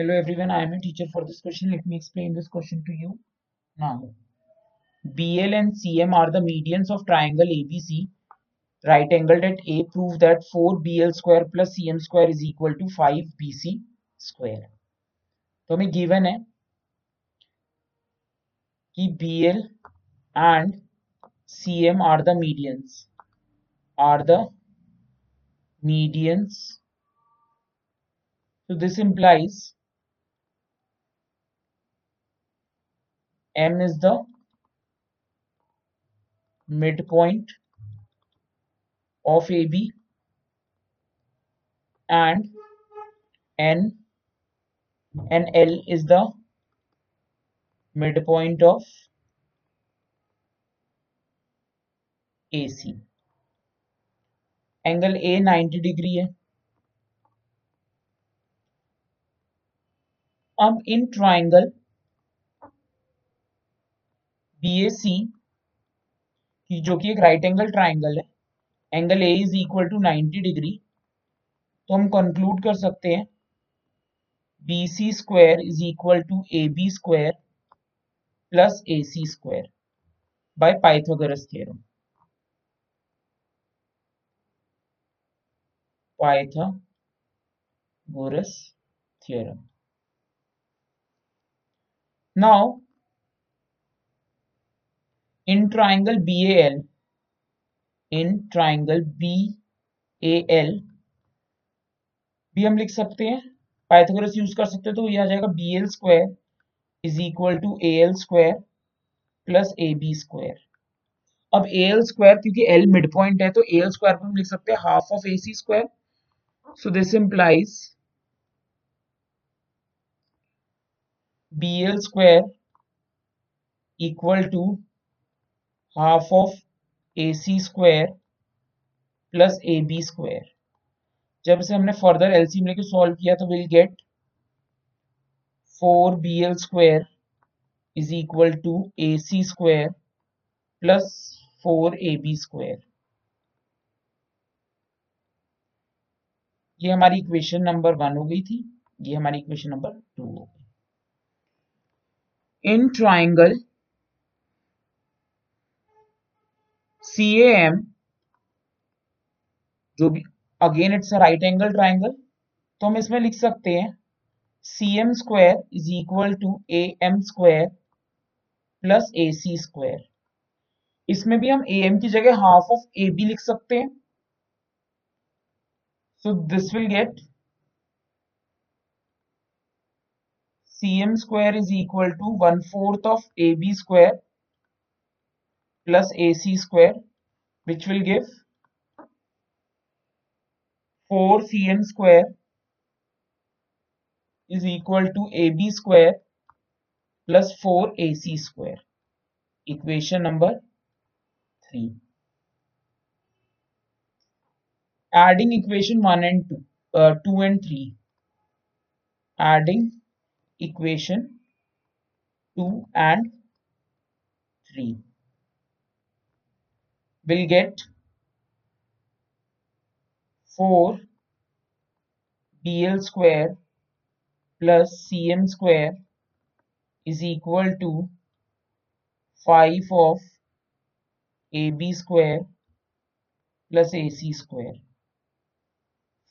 Hello everyone, I am a teacher for this question. Let me explain this question to you now. BL and CM are the medians of triangle ABC. Right angled at A prove that 4BL square plus CM square is equal to 5BC square. तो हमें given है कि BL and CM are the medians are the medians so this implies M is the midpoint of AB and N and L is the midpoint of AC. Angle A 90 degree है अब इन triangle B ए सी जो कि एक right angle triangle है angle A is equal to 90 degree तो हम conclude कर सकते हैं B C square is equal to A B square plus A C square by Pythagoras theorem Pythagoras theorem. Now, in triangle BAL, in triangle BAL भी हम लिख सकते हैं। पाइथागोरस यूज़ कर सकते हैं तो ये आ जाएगा B L square is equal to A L square plus A B square. अब ए एल स्क्वायर क्योंकि एल मिड पॉइंट है तो ए एल स्क्वायर हम लिख सकते हैं half of A C square. So this implies BL square equal to half of AC square plus A B square जब से हमने फर्दर एलसीएम लेके सॉल्व किया तो will get four B L square is equal to A C square plus four A B square ये हमारी equation number one हो गई थी। ये हमारी इक्वेशन नंबर टू हो गई। इन ट्राइंगल सी एम जो भी again it's right angle triangle तो हम इसमें लिख सकते हैं C M square is equal to A M square plus A C square इसमें भी हम ए एम की जगह हाफ़ ऑफ़ ए बी लिख सकते हैं। So this will get cm square is equal to 1 fourth of ab plus A C square. Which will give 4 cm square is equal to ab square plus 4 ac square. Equation number 3 adding equation 1 and 2 uh, 2 and 3 adding equation 2 and 3 will get 4 bl square plus cm square is equal to 5 of ab square plus ac square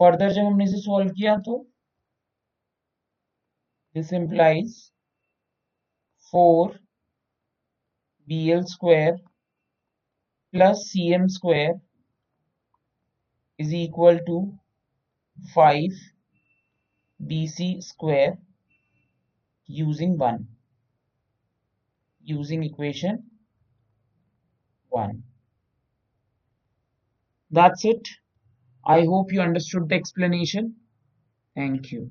further जब हमने इसे solve किया तो this implies four B L plus cm square is equal to 5 bc square using 1 using equation 1 that's it. I hope you understood the explanation. Thank you.